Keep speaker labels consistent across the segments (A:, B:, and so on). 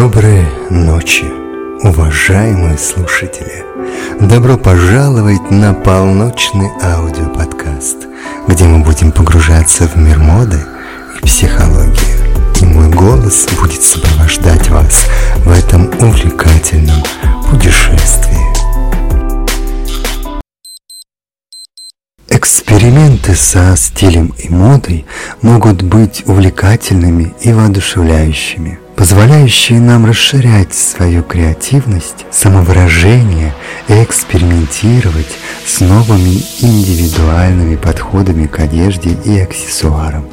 A: Доброй ночи, уважаемые слушатели! Добро пожаловать на полночный аудиоподкаст, где мы будем погружаться в мир моды и психологии. И мой голос будет сопровождать вас в этом увлекательном путешествии. Эксперименты со стилем и модой могут быть увлекательными и воодушевляющими – позволяющие нам расширять свою креативность, самовыражение и экспериментировать с новыми индивидуальными подходами к одежде и аксессуарам.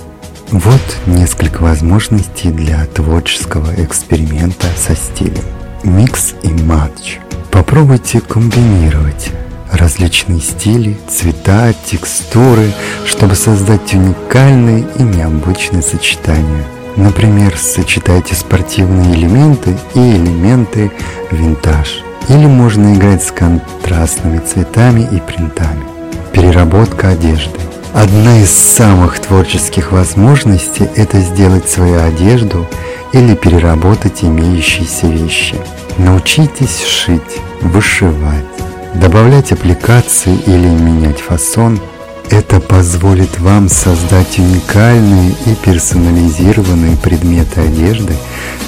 A: Вот несколько возможностей для творческого эксперимента со стилем. Микс и матч. Попробуйте комбинировать различные стили, цвета, текстуры, чтобы создать уникальные и необычные сочетания – Например, сочетайте спортивные элементы и элементы винтаж. Или можно играть с контрастными цветами и принтами. Переработка одежды. Одна из самых творческих возможностей – это сделать свою одежду или переработать имеющиеся вещи. Научитесь шить, вышивать, добавлять аппликации или менять фасон – это позволит вам создать уникальные и персонализированные предметы одежды,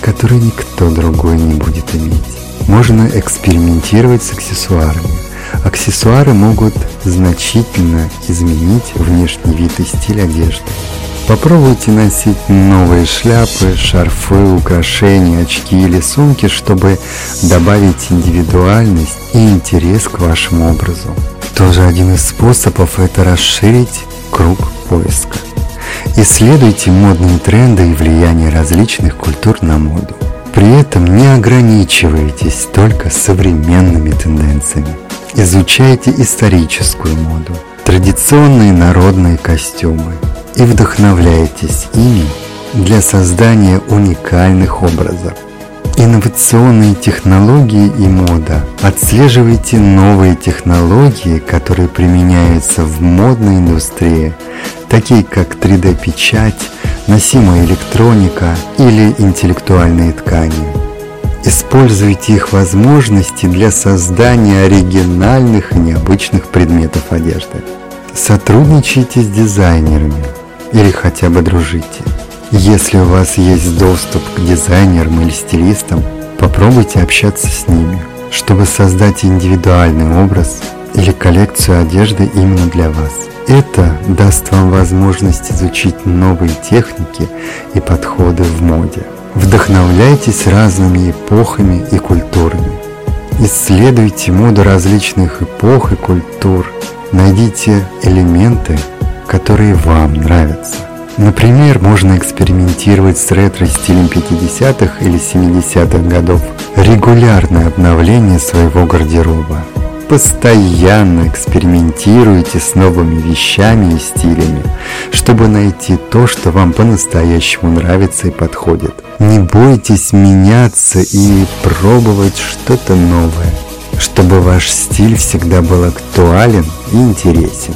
A: которые никто другой не будет иметь. Можно экспериментировать с аксессуарами. Аксессуары могут значительно изменить внешний вид и стиль одежды. Попробуйте носить новые шляпы, шарфы, украшения, очки или сумки, чтобы добавить индивидуальность и интерес к вашему образу. Тоже один из способов – это расширить круг поиска. Исследуйте модные тренды и влияние различных культур на моду. При этом не ограничивайтесь только современными тенденциями. Изучайте историческую моду, традиционные народные костюмы и вдохновляйтесь ими для создания уникальных образов. Инновационные технологии и мода. Отслеживайте новые технологии, которые применяются в модной индустрии, такие как 3D-печать, носимая электроника или интеллектуальные ткани. Используйте их возможности для создания оригинальных и необычных предметов одежды. Сотрудничайте с дизайнерами или хотя бы дружите. Если у вас есть доступ к дизайнерам или стилистам, попробуйте общаться с ними, чтобы создать индивидуальный образ или коллекцию одежды именно для вас. Это даст вам возможность изучить новые техники и подходы в моде. Вдохновляйтесь разными эпохами и культурами. Исследуйте моду различных эпох и культур. Найдите элементы, которые вам нравятся. Например, можно экспериментировать с ретро-стилем 50-х или 70-х годов. Регулярное обновление своего гардероба. Постоянно экспериментируйте с новыми вещами и стилями, чтобы найти то, что вам по-настоящему нравится и подходит. Не бойтесь меняться и пробовать что-то новое, чтобы ваш стиль всегда был актуален и интересен.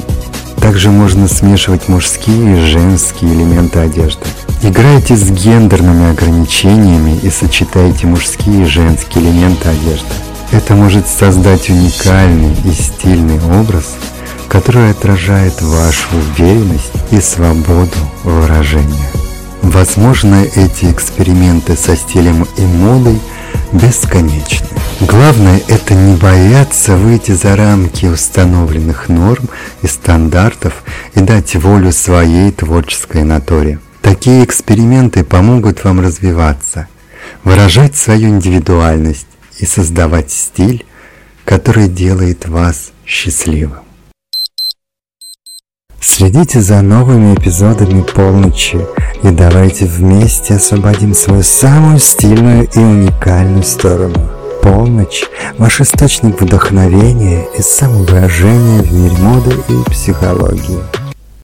A: Также можно смешивать мужские и женские элементы одежды. Играйте с гендерными ограничениями и сочетайте мужские и женские элементы одежды. Это может создать уникальный и стильный образ, который отражает вашу уверенность и свободу выражения. Возможно, эти эксперименты со стилем и модой бесконечны. Главное – это не бояться выйти за рамки установленных норм и стандартов и дать волю своей творческой натуре. Такие эксперименты помогут вам развиваться, выражать свою индивидуальность и создавать стиль, который делает вас счастливым. Следите за новыми эпизодами полночи и давайте вместе освободим свою самую стильную и уникальную сторону – полночь – ваш источник вдохновения и самовыражения в мире моды и психологии.